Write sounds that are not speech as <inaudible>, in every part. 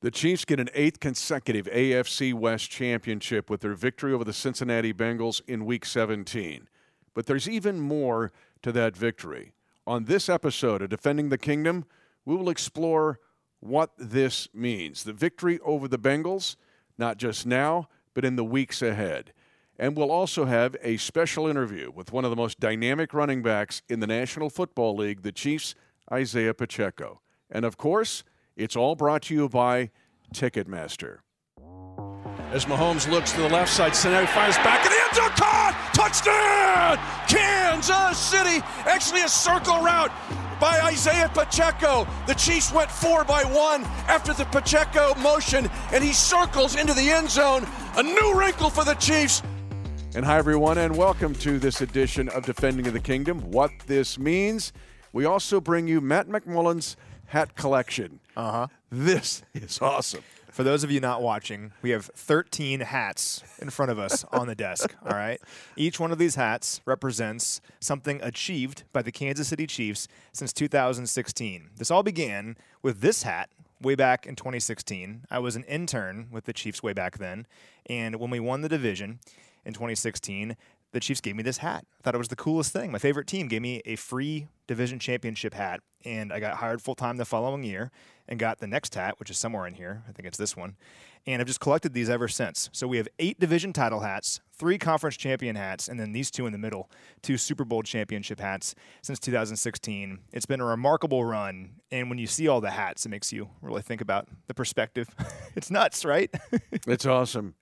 The Chiefs get an eighth consecutive AFC West championship with their victory over the Cincinnati Bengals in Week 17. But there's even more to that victory. On this episode of Defending the Kingdom, we will explore what this means. The victory over the Bengals, not just now, but in the weeks ahead. And we'll also have a special interview with one of the most dynamic running backs in the National Football League, the Chiefs' Isiah Pacheco. And of course, it's all brought to you by Ticketmaster. As Mahomes looks to the left side, Cincinnati fires back in the end zone. Caught! Touchdown! Kansas City! Actually, a circle route by Isiah Pacheco. The Chiefs went four by one after the Pacheco motion, and he circles into the end zone. A new wrinkle for the Chiefs. And hi, everyone, and welcome to this edition of Defending the Kingdom. What this means, we also bring you Matt McMullen's hat collection. Uh huh. This is awesome. For those of you not watching, we have 13 hats in front of us on the desk. <laughs> All right. Each one of these hats represents something achieved by the Kansas City Chiefs since 2016. This all began with this hat way back in 2016. I was an intern with the Chiefs way back then. And when we won the division in 2016, the Chiefs gave me this hat. I thought it was the coolest thing. My favorite team gave me a free division championship hat, and I got hired full time the following year and got the next hat, which is somewhere in here. I think it's this one. And I've just collected these ever since. So we have eight division title hats, three conference champion hats, and then these two in the middle, two Super Bowl championship hats since 2016. It's been a remarkable run. And when you see all the hats, it makes you really think about the perspective. <laughs> it's nuts, right? <laughs> it's awesome.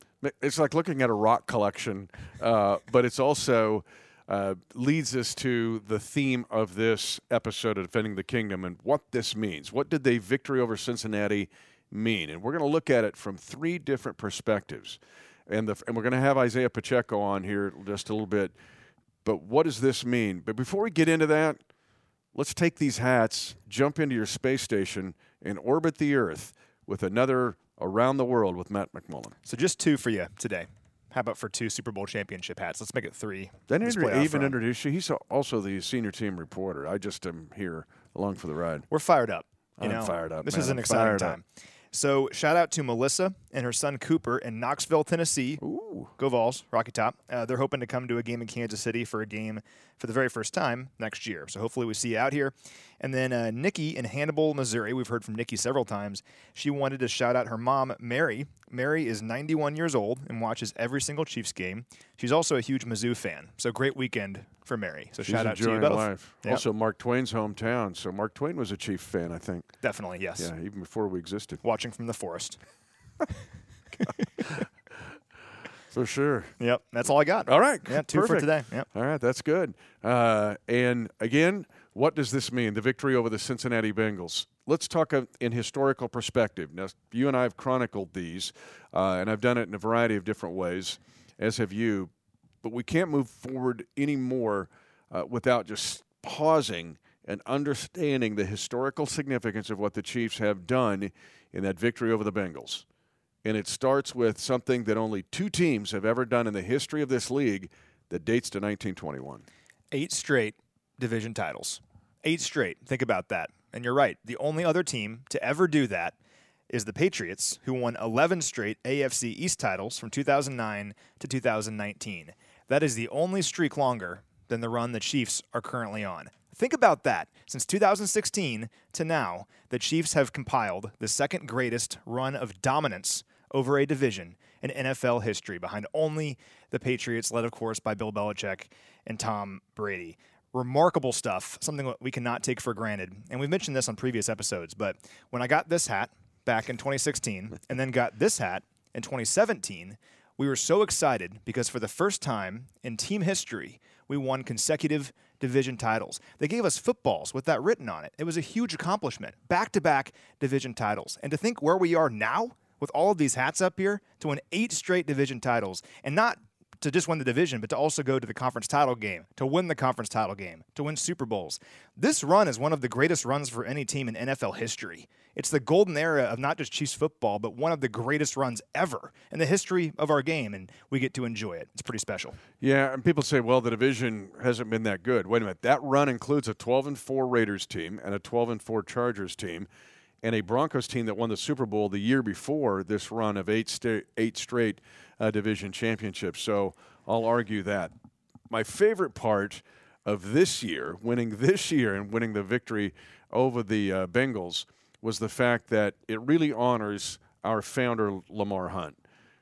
It's like looking at a rock collection, uh, but it's also uh, leads us to the theme of this episode of Defending the Kingdom and what this means. What did the victory over Cincinnati mean? And we're going to look at it from three different perspectives. And, the, and we're going to have Isiah Pacheco on here just a little bit. But what does this mean? But before we get into that, let's take these hats, jump into your space station, and orbit the Earth with another Around the World with Matt McMullen. So just two for you today. How about for two Super Bowl championship hats? Let's make it three. He even introduce you? He's also the senior team reporter. I just am here along for the ride. We're fired up. You I'm know, fired up. This man. is an I'm exciting time. Up. So shout out to Melissa and her son Cooper in Knoxville, Tennessee. Ooh. Go Vols, Rocky Top. Uh, they're hoping to come to a game in Kansas City for a game for the very first time next year. So hopefully we see you out here. And then uh, Nikki in Hannibal, Missouri. We've heard from Nikki several times. She wanted to shout out her mom, Mary. Mary is 91 years old and watches every single Chiefs game. She's also a huge Mizzou fan. So great weekend for Mary. So She's shout out to you both. life. Yep. Also, Mark Twain's hometown. So Mark Twain was a Chief fan, I think. Definitely, yes. Yeah, even before we existed. Watching from the forest. <laughs> For sure. Yep, that's all I got. All right. Yeah, two for today. Yep. All right, that's good. Uh, and again, what does this mean? The victory over the Cincinnati Bengals. Let's talk in historical perspective. Now, you and I have chronicled these, uh, and I've done it in a variety of different ways, as have you. But we can't move forward anymore uh, without just pausing and understanding the historical significance of what the Chiefs have done in that victory over the Bengals. And it starts with something that only two teams have ever done in the history of this league that dates to 1921. Eight straight division titles. Eight straight. Think about that. And you're right. The only other team to ever do that is the Patriots, who won 11 straight AFC East titles from 2009 to 2019. That is the only streak longer than the run the Chiefs are currently on. Think about that. Since 2016 to now, the Chiefs have compiled the second greatest run of dominance over a division in NFL history, behind only the Patriots, led, of course, by Bill Belichick and Tom Brady. Remarkable stuff, something that we cannot take for granted. And we've mentioned this on previous episodes, but when I got this hat back in 2016 <laughs> and then got this hat in 2017, we were so excited because for the first time in team history, we won consecutive division titles. They gave us footballs with that written on it. It was a huge accomplishment. Back to back division titles. And to think where we are now with all of these hats up here to win eight straight division titles and not to just win the division, but to also go to the conference title game, to win the conference title game, to win Super Bowls. This run is one of the greatest runs for any team in NFL history. It's the golden era of not just Chiefs football, but one of the greatest runs ever in the history of our game, and we get to enjoy it. It's pretty special. Yeah, and people say, well, the division hasn't been that good. Wait a minute. That run includes a 12 and 4 Raiders team and a 12 and 4 Chargers team. And a Broncos team that won the Super Bowl the year before this run of eight, sta- eight straight uh, division championships. So I'll argue that. My favorite part of this year, winning <laughs> this year and winning the victory over the uh, Bengals, was the fact that it really honors our founder, Lamar Hunt,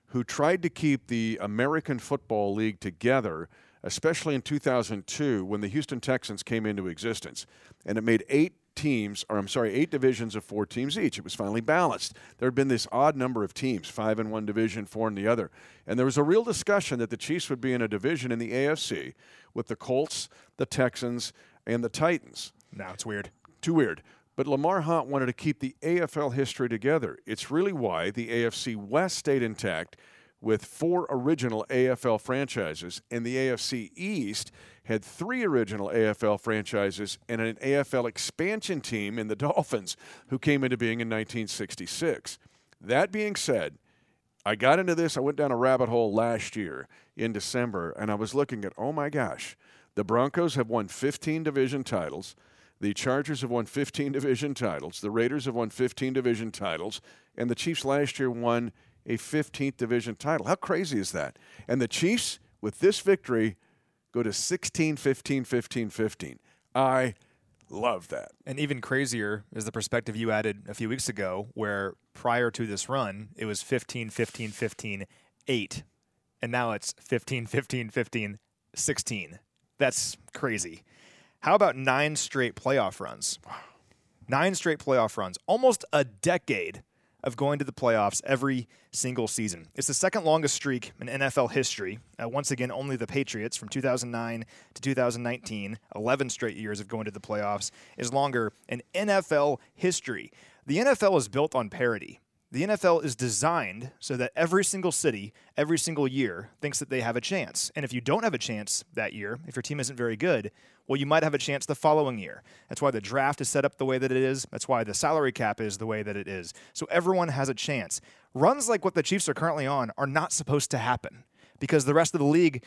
who tried to keep the American Football League together, especially in 2002 when the Houston Texans came into existence. And it made eight teams, or I'm sorry, eight divisions of four teams each. It was finally balanced. There had been this odd number of teams, five in one division, four in the other. And there was a real discussion that the Chiefs would be in a division in the AFC with the Colts, the Texans, and the Titans. Now it's weird. Too weird. But Lamar Hunt wanted to keep the AFL history together. It's really why the AFC West stayed intact with four original AFL franchises, and the AFC East had three original AFL franchises and an AFL expansion team in the <laughs> Dolphins, who came into being in 1966. That being said, I got into this, I went down a rabbit hole last year in December, and I was looking at, oh my gosh, the Broncos have won 15 division titles. The Chargers have won 15 division titles. The Raiders have won 15 division titles. And the Chiefs last year won a 15th division title. How crazy is that? And the Chiefs, with this victory, go to 16, 15, 15, 15. I love that. And even crazier is the perspective you added a few weeks ago, where prior to this run, it was 15, 15, 15, 8. And now it's 15, 15, 15, 16. That's crazy. How about nine straight playoff runs? Nine straight playoff runs, almost a decade of going to the playoffs every single season. It's the second longest streak in NFL history. Uh, once again, only the Patriots from 2009 to 2019, 11 straight years of going to the playoffs, is longer in NFL history. The NFL is built on parity. The NFL is designed so that every single city, every single year, thinks that they have a chance. And if you don't have a chance that year, if your team isn't very good, well, you might have a chance the following year. That's why the draft is set up the way that it is. That's why the salary cap is the way that it is. So everyone has a chance. Runs like what the Chiefs are currently on are not supposed to happen because the rest of the league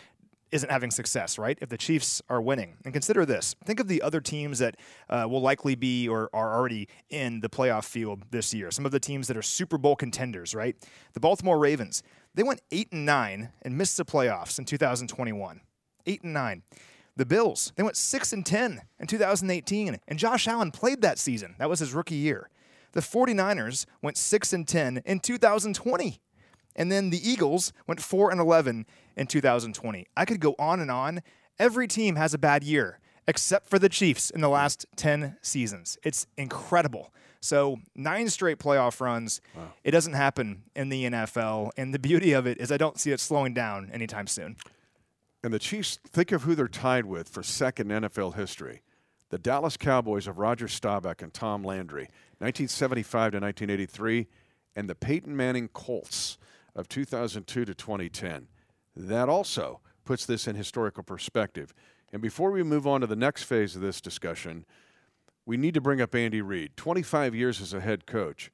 isn't having success, right? If the Chiefs are winning. And consider this think of the other teams that uh, will likely be or are already in the playoff field this year. Some of the teams that are Super Bowl contenders, right? The Baltimore Ravens, they went 8 and 9 and missed the playoffs in 2021. 8 and 9. The Bills, they went 6 and 10 in 2018 and Josh Allen played that season. That was his rookie year. The 49ers went 6 and 10 in 2020. And then the Eagles went 4 and 11 in 2020. I could go on and on. Every team has a bad year except for the Chiefs in the last 10 seasons. It's incredible. So, nine straight playoff runs. Wow. It doesn't happen in the NFL. And the beauty of it is, I don't see it slowing down anytime soon. And the Chiefs, think of who they're tied with for second NFL history. The Dallas Cowboys of Roger Staubach and Tom Landry, 1975 to 1983, and the Peyton Manning Colts of 2002 to 2010. That also puts this in historical perspective. And before we move on to the next phase of this discussion, we need to bring up Andy Reid. 25 years as a head coach.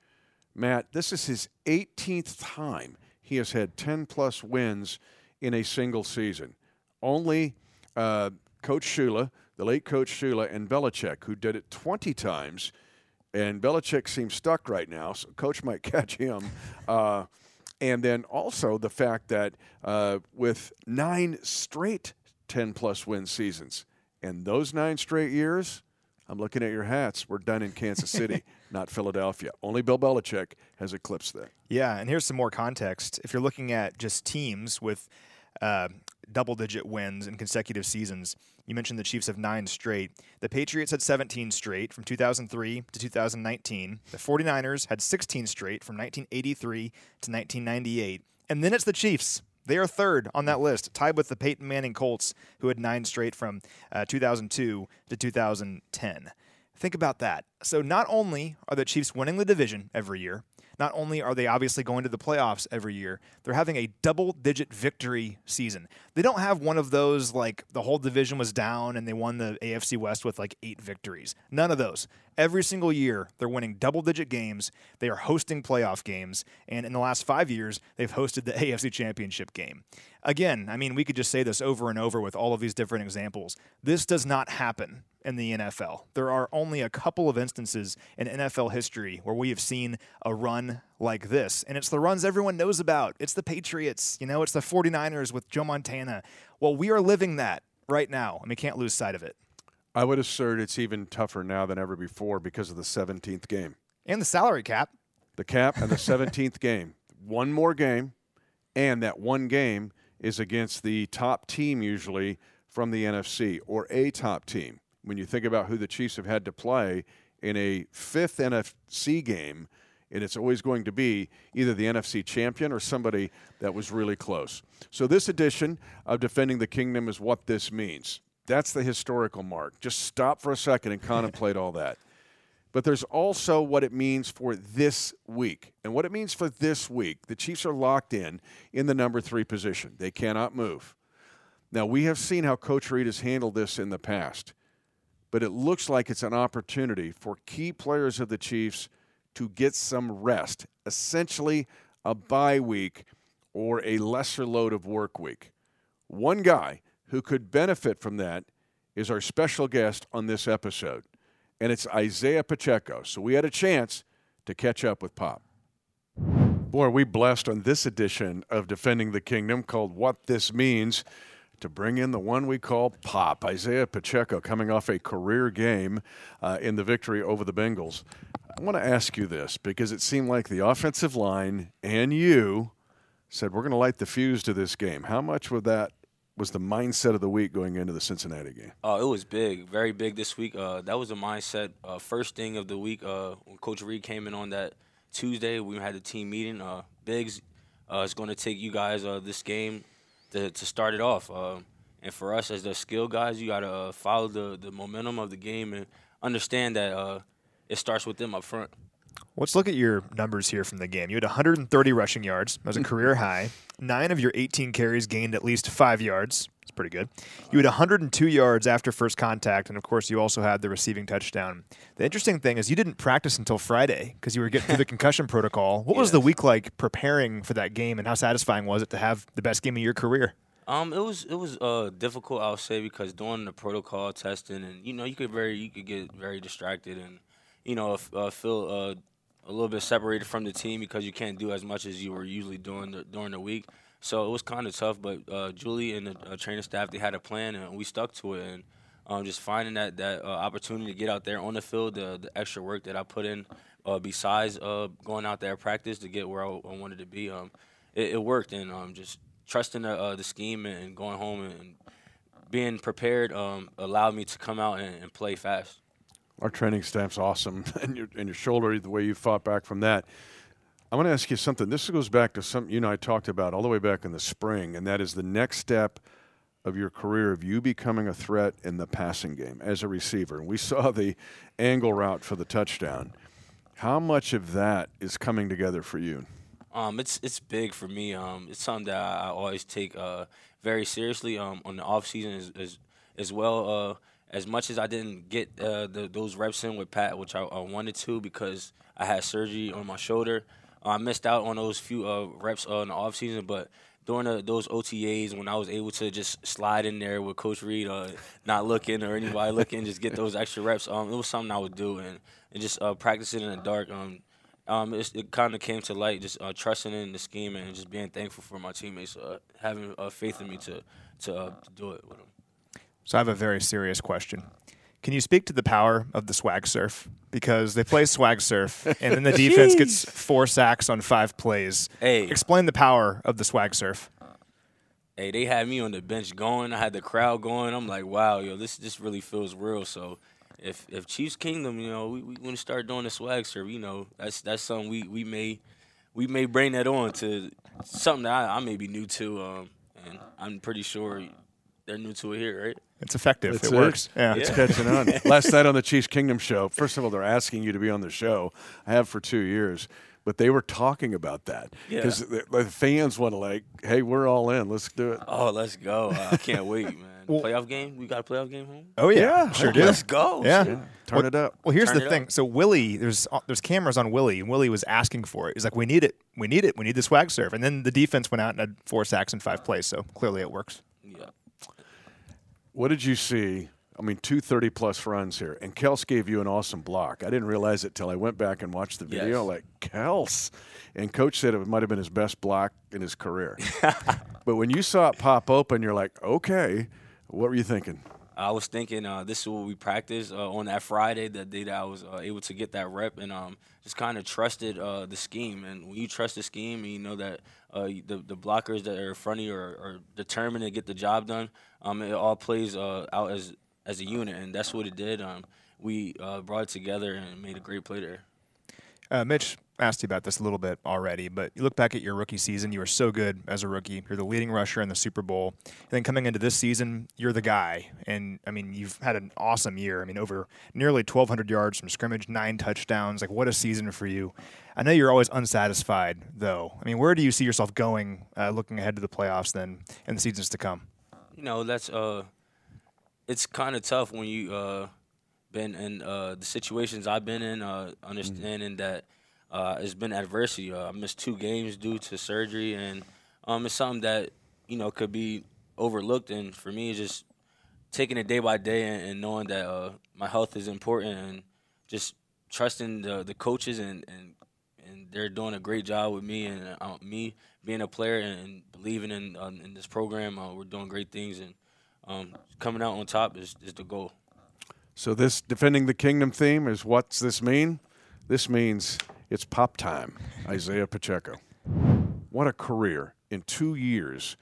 Matt, this is his 18th time he has had 10 plus wins in a single season. Only uh, Coach Shula, the late Coach Shula, and Belichick, who did it 20 times. And Belichick seems stuck right now, so Coach might <laughs> catch him. Uh, and then also the fact that uh, with nine straight 10 plus win seasons, and those nine straight years, I'm looking at your hats. We're done in Kansas <laughs> City, not Philadelphia. Only Bill Belichick has eclipsed that. Yeah, and here's some more context. If you're looking at just teams with uh, double digit wins in consecutive seasons. You mentioned the Chiefs have nine straight. The Patriots had 17 straight from 2003 to 2019. The 49ers had 16 straight from 1983 to 1998. And then it's the Chiefs. They are third on that list, tied with the Peyton Manning Colts, who had nine straight from uh, 2002 to 2010. Think about that. So, not only are the Chiefs winning the division every year, not only are they obviously going to the playoffs every year, they're having a double digit victory season. They don't have one of those like the whole division was down and they won the AFC West with like eight victories. None of those. Every single year, they're winning double digit games. They are hosting playoff games. And in the last five years, they've hosted the <laughs> AFC Championship game. Again, I mean, we could just say this over and over with all of these different examples. This does not happen in the NFL. There are only a couple of instances in NFL history where we have seen a run like this, and it's the runs everyone knows about. It's the Patriots, you know, it's the 49ers with Joe Montana. Well, we are living that right now, and we can't lose sight of it. I would assert it's even tougher now than ever before because of the 17th game. And the salary cap. The cap and the <laughs> 17th game. One more game, and that one game is against the top team usually from the NFC or a top team. When you think about who the Chiefs have had to play in a fifth NFC game, and it's always going to be either the NFC champion or somebody that was really close. So, this edition of Defending the Kingdom is what this means. That's the historical mark. Just stop for a second and contemplate all that. But there's also what it means for this week. And what it means for this week, the Chiefs are locked in in the number three position. They cannot move. Now, we have seen how Coach Reid has handled this in the past, but it looks like it's an opportunity for key players of the Chiefs to get some rest, essentially a bye week or a lesser load of work week. One guy who could benefit from that is our special guest on this episode, and it's Isiah Pacheco. So we had a chance to catch up with Pop. Boy, are we blessed on this edition of Defending the Kingdom called What This Means to bring in the one we call Pop, Isiah Pacheco, coming off a career game uh, in the victory over the Bengals. I want to ask you this because it seemed like the offensive line and you said we're going to light the fuse to this game. How much would that was the mindset of the week going into the Cincinnati game? Uh, it was big, very big this week. Uh, that was a mindset. Uh, first thing of the week uh, when Coach Reid came in on that Tuesday, we had the team meeting. Uh, Biggs uh, is going to take you guys this game to, to start it off. Uh, and for us as the skill guys, you got to uh, follow the, the momentum of the game and understand that uh, it starts with them up front. Let's look at your numbers here from the game. You had 130 rushing yards. That was a mm-hmm. career high. Nine of your 18 carries gained at least five yards. It's pretty good. You had 102 yards after first contact, and of course, you also had the receiving touchdown. The interesting thing is you didn't practice until Friday because you were getting through the <laughs> concussion protocol. What yes. was the week like preparing for that game, and how satisfying was it to have the best game of your career? Um, it was it was uh difficult, I'll say, because doing the protocol testing, and you know, you could very you could get very distracted, and you know, uh, feel uh a little bit separated from the team because you can't do as much as you were usually doing the, during the week. So it was kind of tough, but uh, Julie and the uh, training staff they had a plan and we stuck to it. And um, just finding that that uh, opportunity to get out there on the field, the, the extra work that I put in uh, besides going out there practice to get where I, I wanted to be, um, it, it, worked. And um, just trusting the, the scheme and going home and being prepared um, allowed me to come out and, and play fast. Our training staff's awesome, <laughs> and your and your shoulder, the way you fought back from that. I want to ask you something. This goes back to something you and I talked about all the way back in the spring, and that is the next step of your career of you becoming a threat in the passing game as a receiver. And we saw <laughs> the angle route for the touchdown. How much of that is coming together for you? Um, it's it's big for me. Um, it's something that I always take uh, very seriously. Um, on the off season as as, as well. Uh, as much as I didn't get uh, the, those reps in with Pat, which I, I, wanted to because I had surgery on my shoulder, uh, I missed out on those few uh, reps uh, in the off season. But during the, those OTAs, when I was able to just slide in there with Coach Reid, uh, not looking or anybody <laughs> looking, just get those extra reps, um, it was something I would do and, and just uh, practicing in the dark. Um, um, it kind of came to light, just trusting in the scheme and just being thankful for my teammates having faith in me to to, to do it with them. So I have a very serious question. Can you speak to the power of the swag surf? Because they play swag surf, and then the <laughs> defense gets four sacks on five plays. Hey, explain the power of the swag surf. Hey, they had me on the bench going. I had the crowd going. I'm like, wow, yo, this this really feels real. So, if if Chiefs Kingdom, you know, we, we want to start doing the swag surf, you know, that's that's something we we may we may bring that on to something that I, I may be new to, um, and I'm pretty sure they're new to it here, right? It's effective. It's it works. Yeah. It's catching on. <laughs> Last night on the Chiefs Kingdom show, first of all, they're asking you to be on the show. I have for two years. But they were talking about that because yeah. the, the, fans want to like, hey, we're all in. Let's do it. Oh, let's go! I can't wait, man. <laughs> well, playoff game. We got a playoff game home. Oh yeah, yeah sure do. Let's go. Yeah, yeah. turn well, it up. Well, here's turn the thing. Up. So Willie, there's uh, there's cameras on Willie, and Willie was asking for it. He's like, we need it. We need it. We need the swag surf. And then the defense went out and had four sacks in five plays. So clearly it works. Yeah. What did you see I mean, two thirty plus runs here. And Kels gave you an awesome block. I didn't realize it till I went back and watched the video. Yes. Like, Kels. And coach said it might have been his best block in his career. <laughs> but when you saw it pop open, you're like, okay. What were you thinking? I was thinking uh, this is what we practiced uh, on that Friday, that day that I was uh, able to get that rep, and um, just kind of trusted uh, the scheme. And when you trust the scheme, and you know that uh, the the blockers that are in front of you are, are determined to get the job done, um, it all plays uh, out as as a unit, and that's what it did. Um, we brought it together and made a great play there. Mitch asked you about this a little bit already, but you look back at your rookie season, you were so good as a rookie. You're the leading rusher in the Super Bowl. And then coming into this season, you're the guy. And I mean, you've had an awesome year. I mean, over nearly 1,200 yards from scrimmage, nine touchdowns. Like, what a season for you. I know you're always unsatisfied, though. I mean, where do you see yourself going uh, looking ahead to the playoffs then and the seasons to come? You know, that's, uh, it's kind of tough when you, uh, been in uh, the situations I've been in, uh, understanding mm-hmm. that uh, it's been adversity. Uh, I missed two games due to surgery, and um, it's something that you know could be overlooked. And for me, just taking it day by day and, and knowing that uh, my health is important, and just trusting the the coaches and and and they're doing a great job with me and uh, me being a player and believing in uh, in this program. we're doing great things, and um, coming out on top is, is the goal. So this defending the kingdom theme is what's this mean? This means it's pop time. Isiah Pacheco. What a career in two years,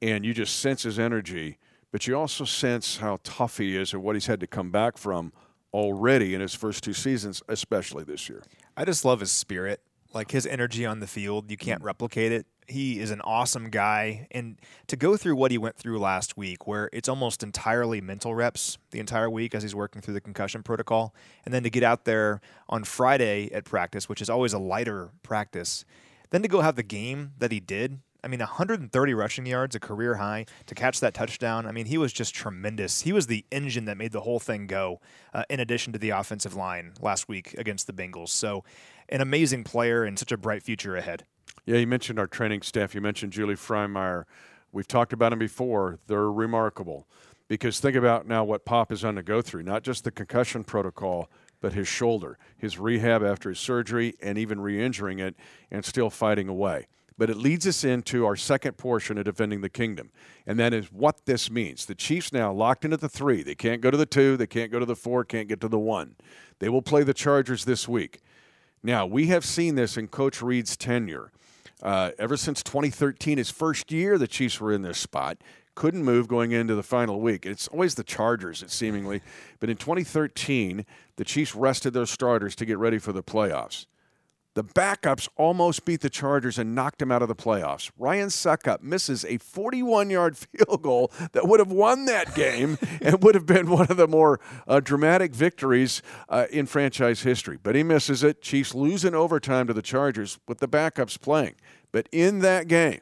and you just sense his energy, but you also sense how tough he is and what he's had to come back from already in his first two seasons, especially this year. I just love his spirit, like his energy on the field. You can't replicate it he is an awesome guy. And to go through what he went through last week, where it's almost entirely mental reps the entire week as he's working through the concussion protocol, and then to get out there on Friday at practice, which is always a lighter practice, then to go have the game that he did. I mean, 130 rushing yards, a career high, to catch that touchdown. I mean, he was just tremendous. He was the engine that made the whole thing go, uh, in addition to the offensive line last week against the Bengals. So, an amazing player and such a bright future ahead. Yeah, you mentioned our training staff. You mentioned Julie Frymyer. We've talked about them before. They're remarkable because think about now what Pop is on to go through, not just the concussion protocol, but his shoulder, his rehab after his surgery, and even re injuring it and still fighting away. But it leads us into our second portion of defending the kingdom, and that is what this means. The Chiefs now locked into the three. They can't go to the two, they can't go to the four, can't get to the one. They will play the Chargers this week. Now, we have seen this in Coach Reid's tenure. Uh, ever since 2013, his first year, the Chiefs were in this spot. Couldn't move going into the final week. It's always the Chargers, it seemingly. But in 2013, the Chiefs rested their starters to get ready for the playoffs. The backups almost beat the Chargers and knocked them out of the playoffs. Ryan Succop misses a 41 yard <laughs> field goal that would have won that game <laughs> and would have been one of the more uh, dramatic victories uh, in franchise history. But he misses it. Chiefs lose in overtime to the Chargers with the backups playing. But in that game,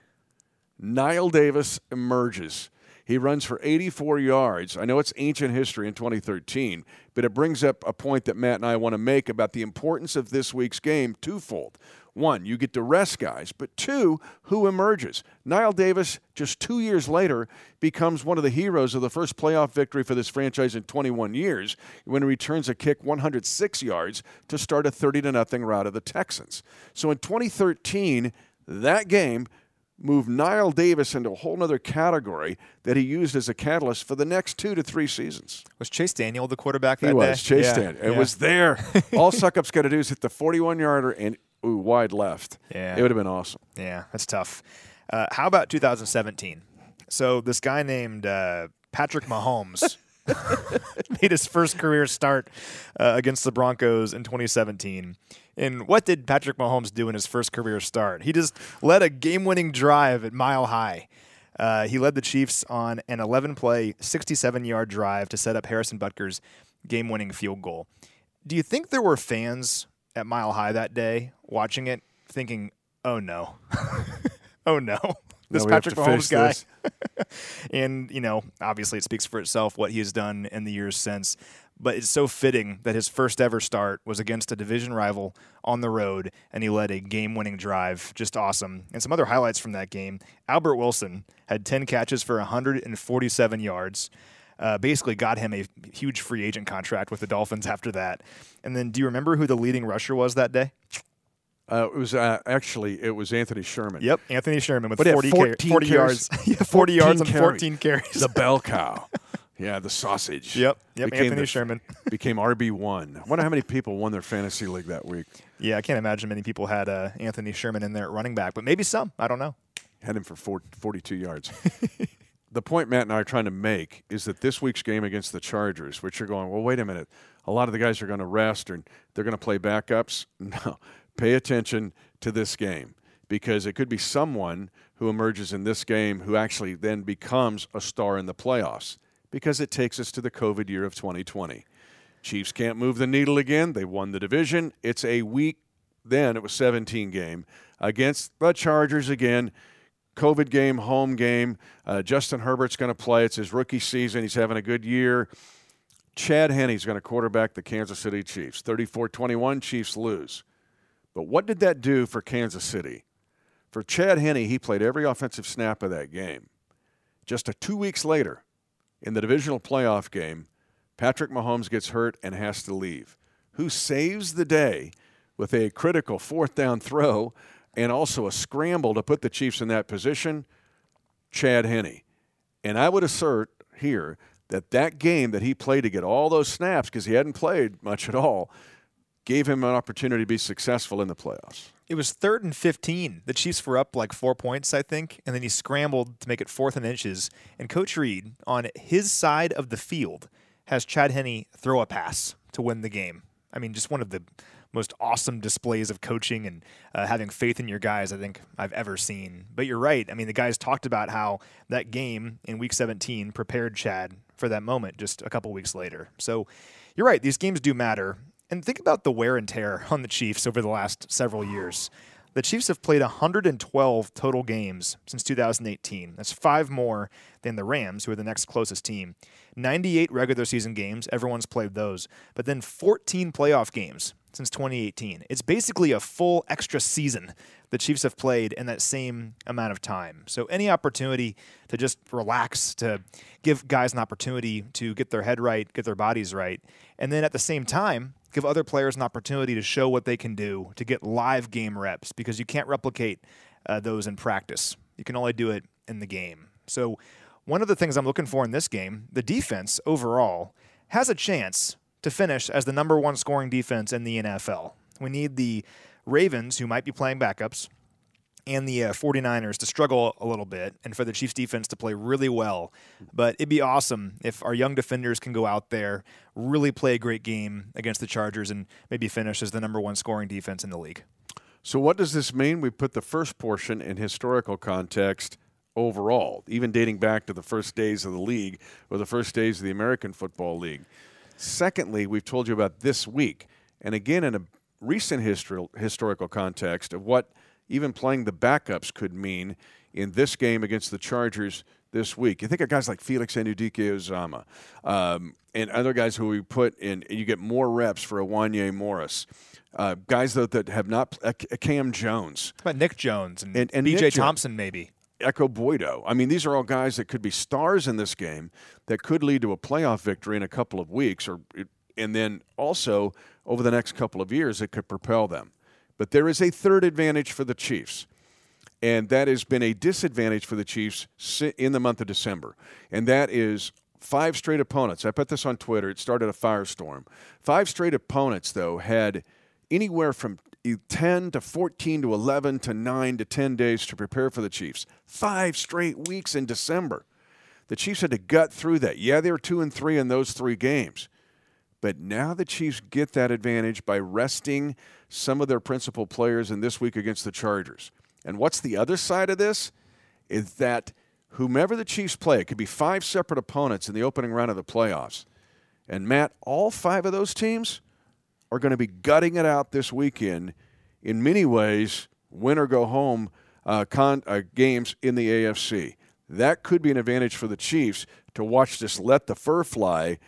Knile Davis emerges he runs for 84 yards. I know it's ancient history in 2013, but it brings up a point that Matt and I want to make about the importance of this week's game twofold. One, you get to rest guys, but two, who emerges? Knile Davis, just two years later, becomes one of the heroes of the first playoff victory for this franchise in 21 years when he returns a kick 106 yards to start a 30 to nothing rout of the Texans. So in 2013, that game moved Knile Davis into a whole other category that he used as a catalyst for the next two to three seasons. Was Chase Daniel the quarterback that he was. day? Chase yeah. Daniel. It yeah. was there. <laughs> All Succop's got to do is hit the 41 yarder and ooh, wide left. Yeah. It would have been awesome. Yeah, that's tough. Uh, how about 2017? So this guy named uh, Patrick Mahomes <laughs> <laughs> made his first career start uh, against the Broncos in 2017. And what did Patrick Mahomes do in his first career start? He just led a game winning drive at Mile High. Uh, he led the Chiefs on an 11 play, 67 yard drive to set up Harrison Butker's game winning field goal. Do you think there were fans at Mile High that day watching it thinking, oh no, <laughs> oh no? <laughs> This Patrick Mahomes guy. <laughs> and, you know, obviously it speaks for itself what he has done in the years since but it's so fitting that his first ever start was against a division rival on the road, and he led a game winning drive. Just awesome. And some other highlights from that game Albert Wilson had 10 catches for 147 yards. Uh, basically, got him a huge free agent contract with the Dolphins after that. And then, do you remember who the leading rusher was that day? Uh, it was uh, actually it was Anthony Sherman. Yep, Anthony Sherman with But 40, 14 40 carries. yards, <laughs> yeah, 40 yards and carries. 14 carries. The bell cow. <laughs> yeah, the sausage. Yep, yep, Became Anthony the- Sherman. <laughs> became RB one. I wonder how many people won their fantasy league that week. Yeah, I can't imagine many people had uh, Anthony Sherman in there at running back, but maybe some. I don't know. Had him for four, 42 yards. <laughs> the point Matt and I are trying to make is that this week's game against the Chargers, which you're going, well, wait a minute, a lot of the guys are going to rest or they're going to play backups. <laughs> No, pay attention to this game because it could be someone who emerges in this game who actually then becomes a star in the playoffs because it takes us to the COVID year of 2020. Chiefs can't move the needle again. They won the division. It's a week then, it was 17 game against the Chargers again. COVID game, home game. Uh, Justin Herbert's going to play. It's his rookie season. He's having a good year. Chad Henne's going to quarterback the Kansas City Chiefs. 34 21, Chiefs lose. But what did that do for Kansas City? For Chad Henne, he played every offensive snap of that game. Just a two weeks later, in the divisional playoff game, Patrick Mahomes gets hurt and has to leave. Who saves the day with a critical fourth down throw and also a scramble to put the Chiefs in that position? Chad Henne. And I would assert here that that game that he played to get all those snaps, because he hadn't played much at all, gave him an opportunity to be successful in the playoffs. It was third and 15. The Chiefs were up like four points, I think, and then he scrambled to make it fourth and inches. And Coach Reid, on his side of the field, has Chad Henne throw a pass to win the game. I mean, just one of the most awesome displays of coaching and uh, having faith in your guys I think I've ever seen. But you're right. I mean, the guys talked about how that game in Week 17 prepared Chad for that moment just a couple weeks later. So you're right. These games do matter. And think about the wear and tear on the Chiefs over the last several years. The Chiefs have played 112 total games since 2018. That's five more than the Rams, who are the next closest team. 98 regular season games, everyone's played those, but then 14 playoff games since 2018. It's basically a full extra season the Chiefs have played in that same amount of time. So any opportunity to just relax, to give guys an opportunity to get their head right, get their bodies right, and then at the same time, give other players an opportunity to show what they can do to get live game reps because you can't replicate uh, those in practice. You can only do it in the game. So one of the things I'm looking for in this game, the defense overall has a chance to finish as the number one scoring defense in the NFL. We need the Ravens, who might be playing backups, and the uh, 49ers to struggle a little bit and for the Chiefs defense to play really well. But it'd be awesome if our young defenders can go out there, really play a great game against the Chargers, and maybe finish as the number one scoring defense in the league. So, what does this mean? We put the first portion in historical context overall, even dating back to the first days of the league or the first days of the American Football League. Secondly, we've told you about this week, and again in a recent histor- historical context of what even playing the backups could mean in this game against the Chargers this week. You think of guys like Felix Anudike-Uzomah um, and other guys who we put in, and you get more reps for a Wanya Morris. Uh, guys though that have not uh, Cam Jones, How about Nic Jones and, And- and B.J. Thompson, maybe. Ekow Boye-Doe. I mean, these are all guys that could be stars in this game that could lead to a playoff victory in a couple of weeks, or and then also over the next couple of years, it could propel them. But there is a third advantage for the Chiefs, and that has been a disadvantage for the Chiefs in the month of December, and that is five straight opponents. I put this on Twitter. It started a firestorm. Five straight opponents, though, had anywhere from 10 to 14 to 11 to 9 to 10 days to prepare for the Chiefs. Five straight weeks in December. The Chiefs had to gut through that. Yeah, they were 2 and 3 in those 3 games. But now the Chiefs get that advantage by resting some of their principal players in this week against the Chargers. And what's the other side of this? Is that whomever the Chiefs play, it could be five separate opponents in the opening round of the playoffs. And Matt, all five of those teams are going to be gutting it out this weekend in many ways, win or go home uh, con- uh, games in the AFC. That could be an advantage for the Chiefs to watch this let the fur fly.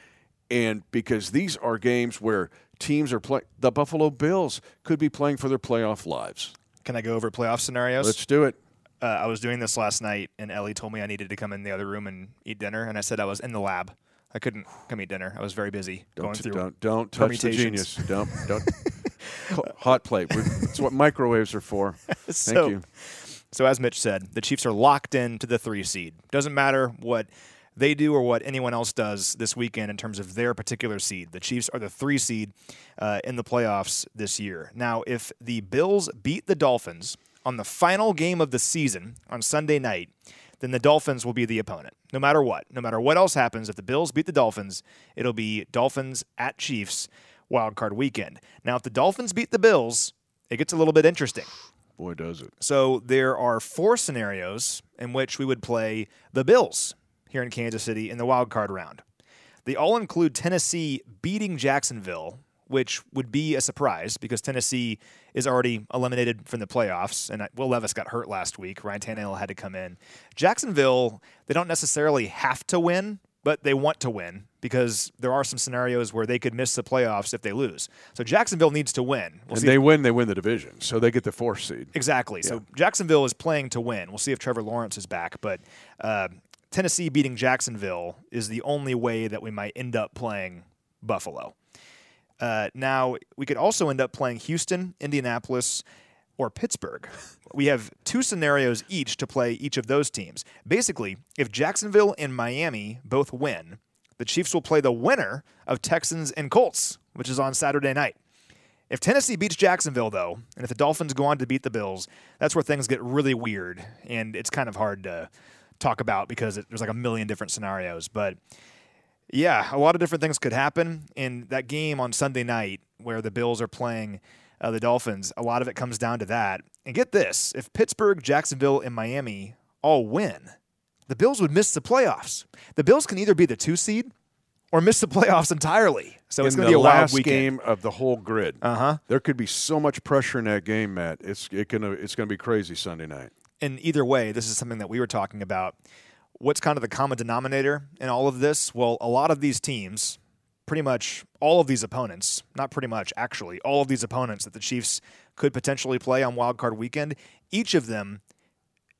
And because these are games where teams are playing, the Buffalo Bills could be playing for their playoff lives. Can I go over playoff scenarios? Let's do it. uh, I was doing this last night, and Ellie told me I needed to come in the other room and eat dinner, and I said I was in the lab. I couldn't come eat dinner. I was very busy going Don't, through. don't, don't touch the genius. Don't, <laughs> don't. Hot plate. We're- That's what microwaves are for. <laughs> Thank So- you. So as Mitch said, the Chiefs are locked into the three seed. Doesn't matter what they do or what anyone else does this weekend in terms of their particular seed. The Chiefs are the three seed uh, in the playoffs this year. Now, if the Bills beat the Dolphins on the final game of the season on Sunday night, then the Dolphins will be the opponent. No matter what, no matter what else happens, if the Bills beat the Dolphins, it'll be Dolphins at Chiefs wild card weekend. Now, if the Dolphins beat the Bills, it gets a little bit interesting. Boy, does it. So there are four scenarios in which we would play the Bills here in Kansas City in the wild card round. They all include Tennessee beating Jacksonville, which would be a surprise because Tennessee is already eliminated from the playoffs, and Will Levis got hurt last week. Ryan Tannehill had to come in. Jacksonville, they don't necessarily have to win, but they want to win because there are some scenarios where they could miss the playoffs if they lose. So Jacksonville needs to win. We'll And they win, they win the division. So they get the fourth seed. Exactly. So Jacksonville is playing to win. We'll see if Trevor Lawrence is back, but uh, Tennessee beating Jacksonville is the only way that we might end up playing Buffalo. Uh, now we could also end up playing Houston, Indianapolis, or Pittsburgh. We have two scenarios each to play each of those teams. Basically, if Jacksonville and Miami both win, the Chiefs will play the winner of Texans and Colts, which is on Saturday night. If Tennessee beats Jacksonville, though, and if the Dolphins go on to beat the Bills, that's where things get really weird, and it's kind of hard to talk about because it, there's like a million different scenarios. But yeah, a lot of different things could happen in that game on Sunday night where the Bills are playing uh, the Dolphins. A lot of it comes down to that. And get this: if Pittsburgh, Jacksonville, and Miami all win, the Bills would miss the playoffs. The Bills can either be the two seed or miss the <laughs> playoffs entirely. So it's going to be a wild last weekend. game of the whole grid. Uh huh. There could be so much pressure in that game, Matt. It's it gonna it's gonna be crazy Sunday night. and either way, this is something that we were talking about. What's kind of the common denominator in all of this? Well, a lot of these teams, pretty much all of these opponents, not pretty much, actually, all of these opponents that the Chiefs could potentially play on Wild Card Weekend, each of them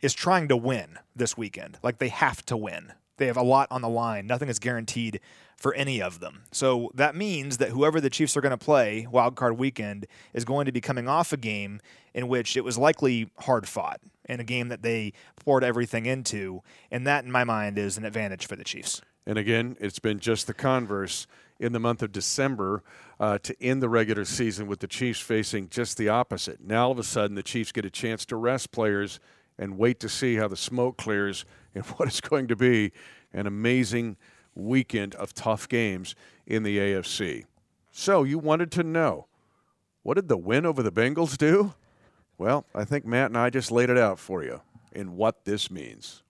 is trying to win this weekend. Like they have to win. They have a lot on the line. Nothing is guaranteed for any of them. So that means that whoever the Chiefs are going to play wild card weekend is going to be coming off a game in which it was likely hard fought and a game that they poured everything into. And that, in my mind, is an advantage for the Chiefs. And again, it's been just the converse in the month of December uh, to end the regular season with the Chiefs facing just the opposite. Now, all of a sudden, the Chiefs get a chance to rest players and wait to see how the smoke clears <laughs> and what is going to be an amazing weekend of tough games in the AFC. So, you wanted to know what did the win over the Bengals do? Well, I think Matt and I just laid it out for you in what this means.